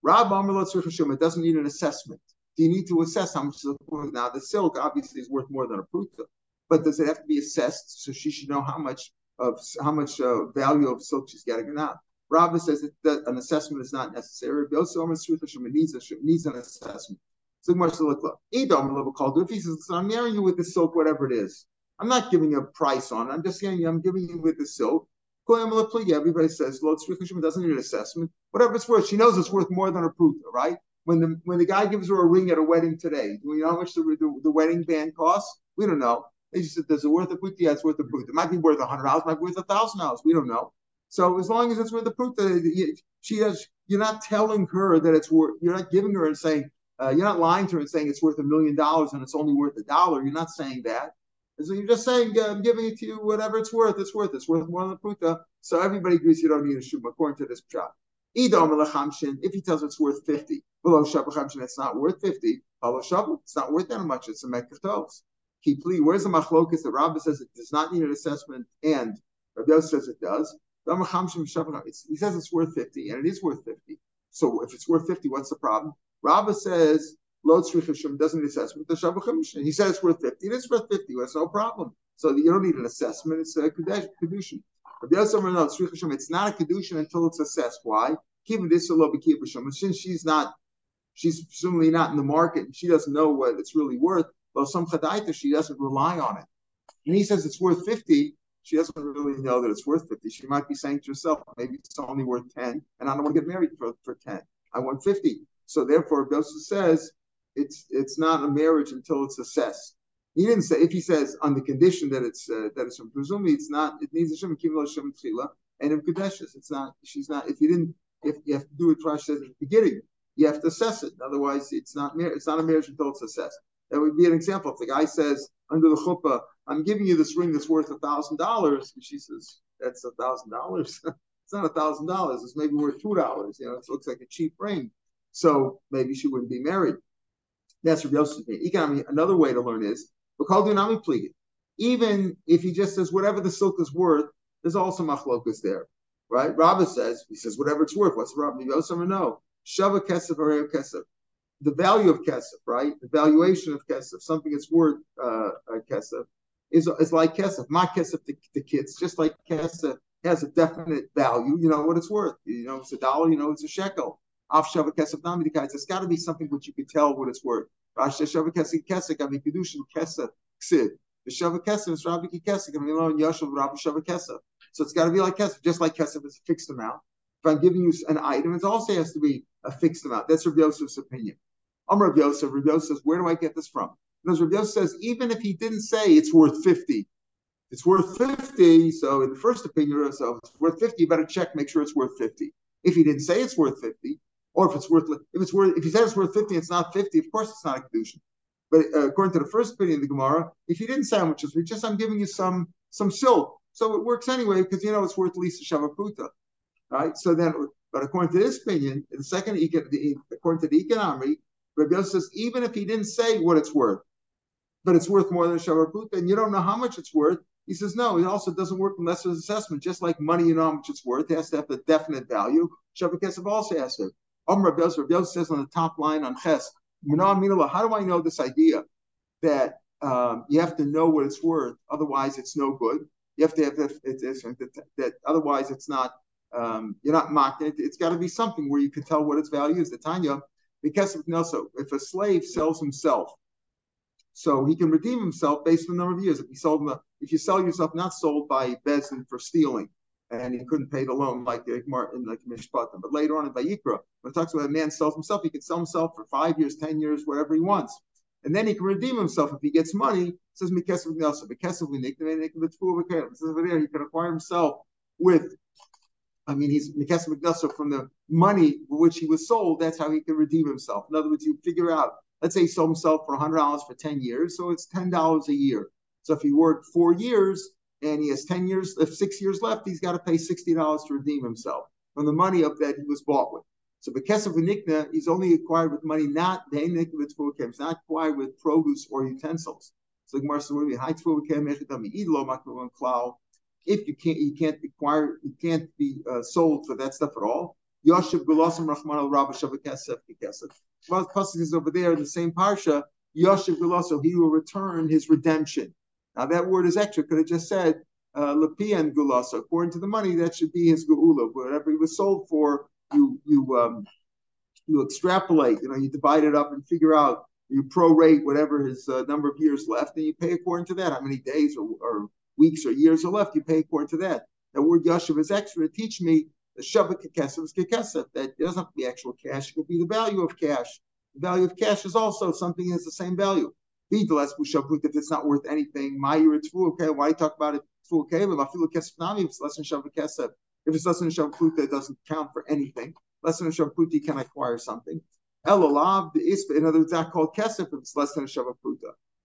Rab it doesn't need an assessment. Do you need to assess how much silk worth? Now, the silk obviously is worth more than a pruta, but does it have to be assessed so she should know how much of how much uh, value of silk she's getting? Now, Rabbi says that an assessment is not necessary. Silverman's Switchless needs, needs an assessment. So much to look like. If he says, I'm marrying you with the silk, whatever it is, I'm not giving you a price on it. I'm just saying I'm giving you with the silk. Everybody says, Lord Switzerland doesn't need an assessment. Whatever it's worth, she knows it's worth more than a pruta, right? When the when the guy gives her a ring at a wedding today, do we know how much the, the, the wedding band costs? We don't know. They just said, does it worth a pruta? Yeah, it's worth a pruta. It might be worth a hundred dollars, might be worth a thousand dollars. We don't know. So as long as it's worth a pruta, she has. You're not telling her that it's worth. You're not giving her and saying. Uh, you're not lying to her and saying it's worth a million dollars and it's only worth a dollar. You're not saying that. So you're just saying, uh, I'm giving it to you, whatever it's worth, it's worth. It's worth more than pruta. So everybody agrees you don't need a shuma, according to this shot. If he tells it's worth 50, below it's not worth 50. Below Shabbat, it's not worth that much. It's a Mekkatos. Kipli, where's the machlokas? The Rabbah says it does not need an assessment, and Rabbi says it does. He says it's worth 50, and it is worth 50. So if it's worth 50, what's the problem? Rabbah says Lod doesn't need assessment. The He says it's worth 50. It is worth 50. That's no problem. So you don't need an assessment. It's a kedushin. The other no, it's not a kedushin until it's assessed. Why? Lobby. Since she's not, she's presumably not in the market. And she doesn't know what it's really worth. Well, some chadaita, she doesn't rely on it. And he says it's worth 50. She doesn't really know that it's worth 50. She might be saying to herself, maybe it's only worth 10, and I don't want to get married for, for 10. I want 50. So therefore, Bielsa says it's it's not a marriage until it's assessed. He didn't say if he says on the condition that it's uh, that it's from presumably it's not it needs a shem shem tchila and in kadeshes it's not she's not if you didn't if you have to do it Rashi says at the beginning you have to assess it otherwise it's not it's not a marriage until it's assessed. That would be an example. If the guy says under the chuppah, I'm giving you this ring that's worth a thousand dollars, and she says that's a thousand dollars. [laughs] It's not a thousand dollars. It's maybe worth two dollars. You know, it looks like a cheap ring. So maybe she wouldn't be married. That's what Rabbi Yosef's opinion. Another way to learn is even if he just says whatever the silk is worth, there's also machlokas there, right? Rabbi says he says whatever it's worth. What's Rabbi Yosef or no? Shava kesef or kesef. The value of kesef, right? The valuation of kesef, something that's worth uh, kesef, is is like kesef. My kesef to the kids, just like kesef has a definite value. You know what it's worth. You know it's a dollar. You know it's a shekel. Af Shava Kesef Namidikai. It's got to be something which you can tell what it's worth. Rashi Shava Kesef Kesek, I mean, Kedushin Kesef Ksid. The Shava Kesef is Rabbi Kesek, I mean, Yashav Rabbi Shava Kesef. So it's got to be like Kesef, just like Kesef is a fixed amount. If I'm giving you an item, it also has to be a fixed amount. That's Rabbi Yosef's opinion. I'm Rabbi Yosef. Rabbi Yosef says, where do I get this from? Because Rabbi Yosef says, even if he didn't say it's worth 50, it's worth 50. So in the first opinion, so it's worth 50, you better check, make sure it's worth 50. If he didn't say it's worth 50, or if it's worth if it's worth if he said it's worth 50, it's not 50, of course it's not a kedushin. But uh, according to the first opinion of the Gemara, if you didn't sandwiches, we just I'm giving you some some silk. So it works anyway because you know it's worth at least a shavakuta. Right? So then but according to this opinion, the second according to the economy, Rabbi Yosef says even if he didn't say what it's worth, but it's worth more than a shavakuta, and you don't know how much it's worth, he says, no, it also doesn't work unless there's assessment. Just like money, you know how much it's worth. It has to have a definite value. Shabbat also has to. Um, Rabbi Yosef, says on the top line on Ches, how do I know this idea that um, you have to know what it's worth, otherwise it's no good. You have to have that, that, that otherwise it's not, um, you're not mocking it. It's got to be something where you can tell what its value is. The Tanya, because also, if a slave sells himself, so he can redeem himself based on the number of years. If he sold, if you sell yourself not sold by Bezin for stealing, and he couldn't pay the loan like Martin, like Mishpatim. But later on in Vayikra, when it talks about a man sells himself, he can sell himself for five years, ten years, whatever he wants. And then he can redeem himself if he gets money. It says Mikesav It says over there he can acquire himself with I mean, he's Mikesav Gnasa from the money for which he was sold. That's how he can redeem himself. In other words, you figure out, let's say he sold himself for $100 for 10 years, so it's $10 a year. So if he worked four years, and he has 10 years, if six years left, he's got to pay $60 to redeem himself from the money of that he was bought with. So because of Nikna, he's only acquired with money, not it's not acquired with produce or utensils. So if you can't you can't acquire you can't be uh, sold for that stuff at all. Yoshev Gulasam Rahman al Rabba. Well, Pasuk is over there in the same parsha. Yoshev Gulasam, he will return his redemption. Now that word is extra. Could have just said uh, Lapian Gulasa. According to the money, that should be his Geula. Whatever he was sold for, you you um, you extrapolate. You know, you divide it up and figure out. You prorate whatever his uh, number of years left, and you pay according to that. How many days or, or weeks or years are left? You pay according to that. That word Yashav is extra to teach me the Shabbat Kekesef is Kekesef. That doesn't have to be actual cash. It could be the value of cash. The value of cash is also something that has the same value. Be less if it's not worth anything. It's okay. Why talk about it? Feel kesef nami. If it's less than shavah kesef. If it's less than shavah it doesn't count for anything. Less than you can acquire something. Elolav the ispa. In other words, that called kesef if it's less than a shavah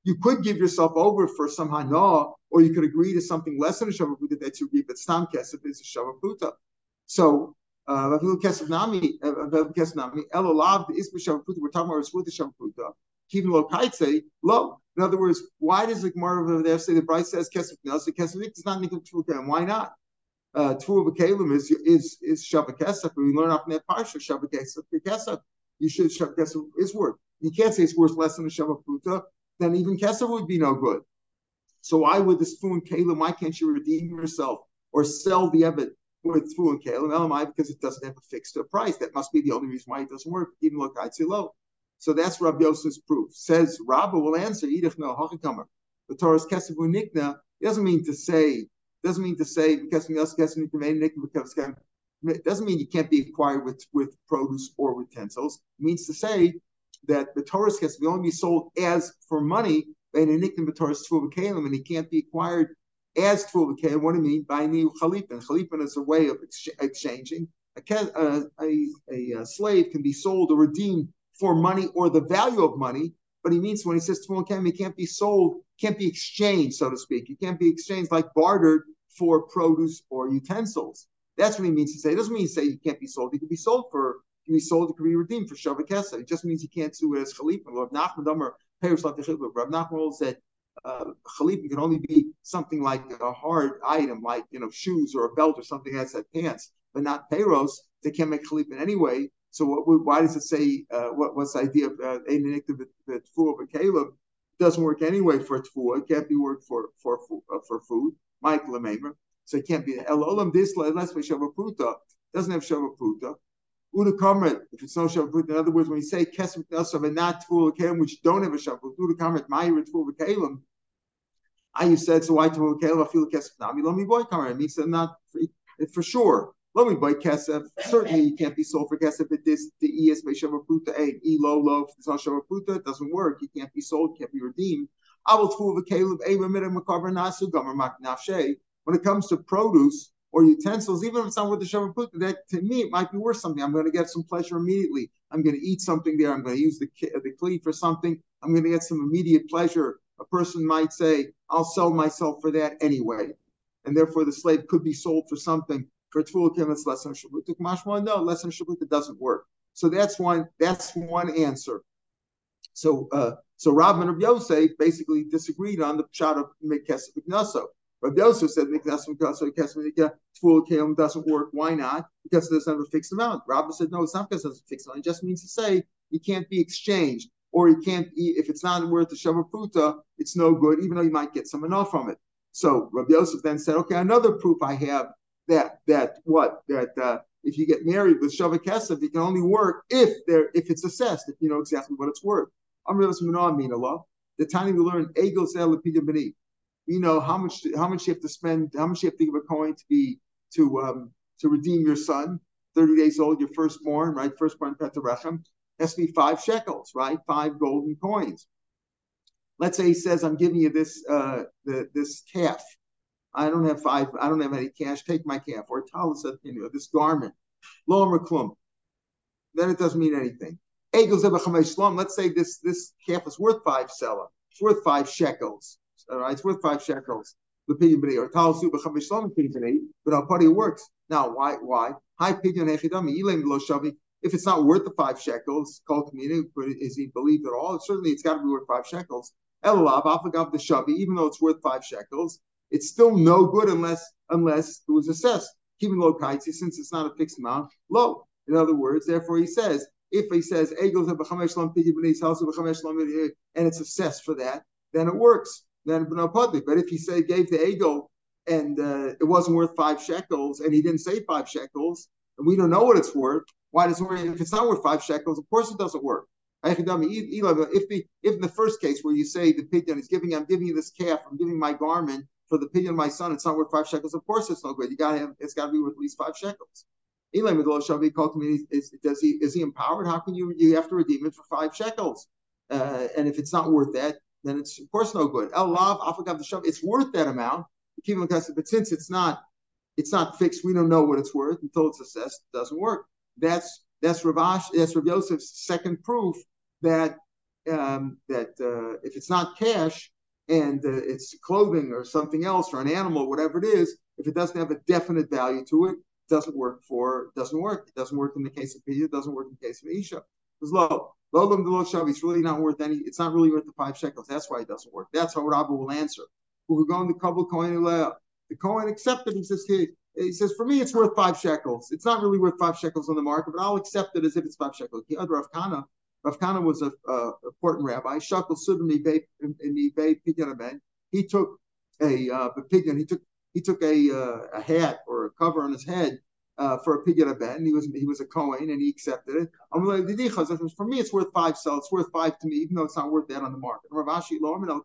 You could give yourself over for some hana, or you could agree to something less than a shavah that you agree, but stam kesef is a shavah So the ispa shavah We're talking about a shavah Keeping low kaitse, low. In other words, why does the Gemara over there say the Bryce says kesef nasa kesef is not nikum tfukim? Why not? Uh, Tfu v'kelim is is is shabbat kesef. We learn up in that parsha shabbat kesef kesef. You should shabbat kesef is worth. You can't say it's worth less than a shabbat puta. Then even kesef would be no good. So why would the spoon kalim? Why can't you redeem yourself or sell the evet with and kalim? Elamai because it doesn't have a fixed price. That must be the only reason why it doesn't work. Even look, I'd say low. So that's Rabbi Yosef's proof. Says Rabbi will answer Edith no hachikamer. The Torah's kesevu nikna doesn't mean to say doesn't mean to say because it doesn't mean you can't be acquired with with produce or utensils. It means to say that the Torah's kesevu only be sold as for money and a nikna Torah's and he can't be acquired as tfuv What do you mean by new chalipin? Chalipin is a way of ex- exchanging. A, uh, a, a, a slave can be sold or redeemed for money or the value of money, but he means when he says tefillin kem, it can't be sold, can't be exchanged, so to speak. It can't be exchanged like bartered for produce or utensils. That's what he means to say. It doesn't mean to say you can't be sold. It can be sold for, can be sold, it can be redeemed for Shavakesa. It just means he can't sue as Khalifa. Rav Nachman Dummer, Rav Nachman said uh, Khalifa can only be something like a hard item, like you know shoes or a belt or something that's at pants, but not Peros. They can't make Khalifa anyway. So what, why does it say uh, what, what's the idea of uh, the tfu of Caleb? doesn't work anyway for tfu. It can't be worked for for uh, for food. Mike Lemamer. So it can't be el olam this unless we pruta doesn't have pruta. Uda kamret if it's no pruta. In other words, when you say kesem nasav and not tfu kalim which don't have a shavapruta, uda kamret ma'ir tfu kalim. I you said so why tfu kalim I feel kesem nami lo mi boy kamret. It means they're not for sure. Let me buy kesef. Certainly, you can't be sold for kesef at this the es may shavaputa a e low low. If it's not shavaputa, it doesn't work. You can't be sold, can't be redeemed. I will tfu of a caleb a makaber nasu gomer nafshe. When it comes to produce or utensils, even if it's not with the shavaputa, that to me it might be worth something. I'm going to get some pleasure immediately. I'm going to eat something there. I'm going to use the the kli for something. I'm going to get some immediate pleasure. A person might say, "I'll sell myself for that anyway," and therefore the slave could be sold for something for Tfulakim, it's less than. Mashma, no, less than Shablutik doesn't work. So that's one. That's one answer. So, uh, so Rav and Rabbi Yosef basically disagreed on the shot of Mekesef Ignaso. Rabbi Yosef said Mekesef Ignaso, Mekesef Tfulakim doesn't work. Why not? Because it doesn't have a fixed amount. Rabbi said no, it's not because it doesn't fixed amount. It just means to say it can't be exchanged, or you can't. If it's not worth the Shavapruta, it's no good, even though you might get some enough from it. So Rabbi Yosef then said, okay, another proof I have that that what that uh, if you get married with Shavak Kesef, it can only work if there if it's assessed, if you know exactly what it's worth. I'm Rabbi Yosef The time we learn Egos You know how much how much you have to spend, how much you have to give a coin to be to um to redeem your son, 30 days old, your firstborn, right? Firstborn Petarechem. Has to be five shekels, right? Five golden coins. Let's say he says, I'm giving you this uh the, this calf I don't have five, I don't have any cash, take my calf. Or Talis you know, this garment. Lo klum. Then it doesn't mean anything. Let's say this this calf is worth five sela. It's worth five shekels. It's worth five shekels. The pidyon or talasu b'chamesh shlom pidyon but our party works. Now, why? Why? High pidyon hechidami ilim lo shavi. If it's not worth the five shekels, called community, is he believed at all? Certainly, it's got to be worth five shekels. Elalav afagav the shavi, even though it's worth five shekels, it's still no good unless unless it was assessed. Keeping low kaitzi, since it's not a fixed amount, low. In other words, therefore he says, if he says and it's assessed for that, then it works. Then no public. But if he say gave the egel and uh, it wasn't worth five shekels, and he didn't say five shekels, and we don't know what it's worth, why does it work? If it's not worth five shekels, of course it doesn't work. If the if in the first case where you say the pidyon is giving, I'm giving you this calf, I'm giving my garment for the pidyon of my son, it's not worth five shekels. Of course, it's no good. You got to have it's got to be worth at least five shekels. Elam shall be called to me. Is, does he is he empowered? How can you you have to redeem it for five shekels? Uh, and if it's not worth that, then it's of course no good. El lav the It's worth that amount. But since it's not it's not fixed, we don't know what it's worth until it's assessed. It doesn't work. That's that's Ravash. That's Rav Yosef's second proof that um, that uh, if it's not cash and uh, it's clothing or something else or an animal, whatever it is, if it doesn't have a definite value to it, doesn't work for doesn't work. It doesn't work in the case of Pia. It doesn't work in the case of Isha. It's low. The low shavi. It's really not worth any. It's not really worth the five shekels. That's why it doesn't work. That's how Rabbi will answer. We're going to couple coin The Kohen accepted. He says, he says, for me, it's worth five shekels. It's not really worth five shekels on the market, but I'll accept it as if it's five shekels. The other Rav Kahana, Rav Kahana was a, a important rabbi. Shekel Sudmi Pidyon He took a uh, pidyon. He took he took a uh, a hat or a cover on his head uh, for a pidyon ben. He was he was a Kohen and he accepted it. For me, it's worth five so It's worth five to me, even though it's not worth that on the market. Rav Ashi Lorman, Rav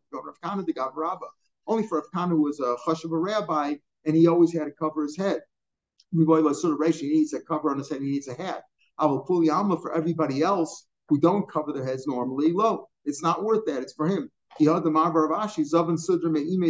the Rabba. Only for Rav Kahana was a chashav a rabbi and he always had to cover his head. Sort of he needs a cover on his head, he needs a hat. I will pull Yama for everybody else who don't cover their heads normally. Low, it's not worth that. It's for him. He had the Mar bar Rav Ashi, Zavan Sudra Me'ime.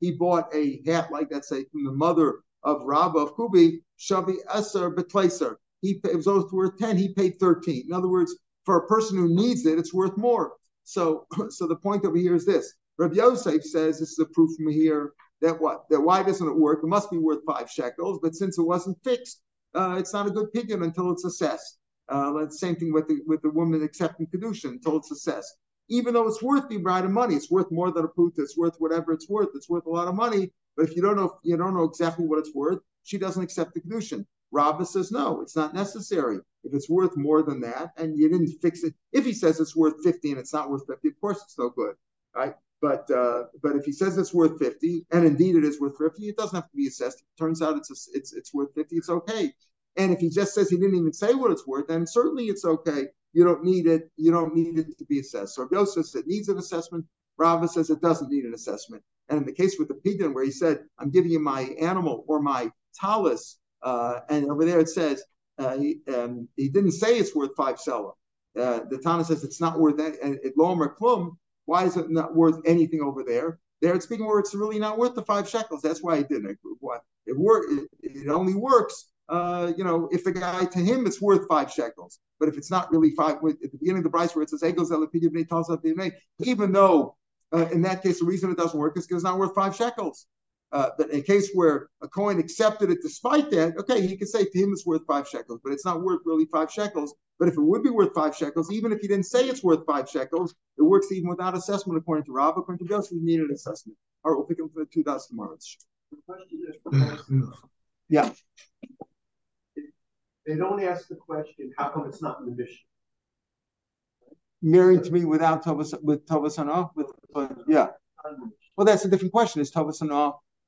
He bought a hat like that, say, from the mother of Rabba of Kubi, Shavi Eser Betlaser. He it was worth 10, he paid 13. In other words, for a person who needs it, it's worth more. So, [clears throat] so the point over here is this. Rabbi Yosef says, this is a proof from here that what that why doesn't it work? It must be worth five shekels, but since it wasn't fixed, uh, it's not a good pidyon until it's assessed. Uh, same thing with the with the woman accepting kedusha until it's assessed. Even though it's worth the bride of money, it's worth more than a puta. It's worth whatever it's worth. It's worth a lot of money. But if you don't know you don't know exactly what it's worth, she doesn't accept the kedusha. Rabba says no, it's not necessary. If it's worth more than that, and you didn't fix it, if he says it's worth fifty and it's not worth fifty, of course it's no good, right? But uh, but if he says it's worth fifty, and indeed it is worth fifty, it doesn't have to be assessed. It turns out it's a, it's it's worth fifty, it's okay. And if he just says he didn't even say what it's worth, then certainly it's okay. You don't need it. You don't need it to be assessed. So Yosef says it needs an assessment. Rava says it doesn't need an assessment. And in the case with the pidyon, where he said, "I'm giving you my animal or my talus," uh, and over there it says uh, he, um, he didn't say it's worth five seller. Uh, the Tana says it's not worth that. And it lomer klum, why is it not worth anything over there? There, it's speaking where it's really not worth the five shekels. That's why it didn't. It? It, it only works. Uh, you know, if the guy to him it's worth five shekels, but if it's not really five, at the beginning of the price where it says even though uh, in that case the reason it doesn't work is because it's not worth five shekels. Uh, but in a case where a Kohen accepted it despite that, okay, he could say to him it's worth five shekels, but it's not worth really five shekels. But if it would be worth five shekels, even if he didn't say it's worth five shekels, it works even without assessment according to Rob. According to Joseph, we need an assessment. All right, we'll pick up for two dots tomorrow. yeah. They don't ask the question, how come it's not in the mission? Marrying to me without Tovas with Tovas with uh, yeah. Well, that's a different question. Is Tovas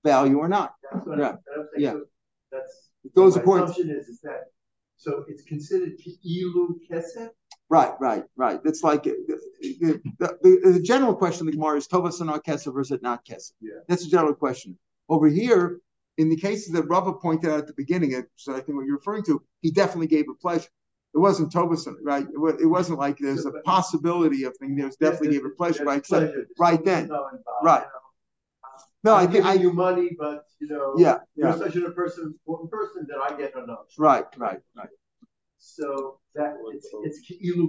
value or not. That's yeah. I'm, yeah. So that's it goes according. assumption is, is that so it's considered ilu kesef. Right, right, right. It's like the, the, the, the general question of the Gemara is Tovas or not kesef, or is it not kesef? Yeah. That's a general question. Over here, in the cases that Rava pointed out at the beginning, so I think what you're referring to, he definitely gave a pleasure. It wasn't Tobason, right? It wasn't like there's a possibility of thing. There was definitely gave a pleasure, right? So, right then, right. No, I think I you money, but you know, yeah, you're such a person, important person that I get know. Right, right, right. So that it's it's ilu.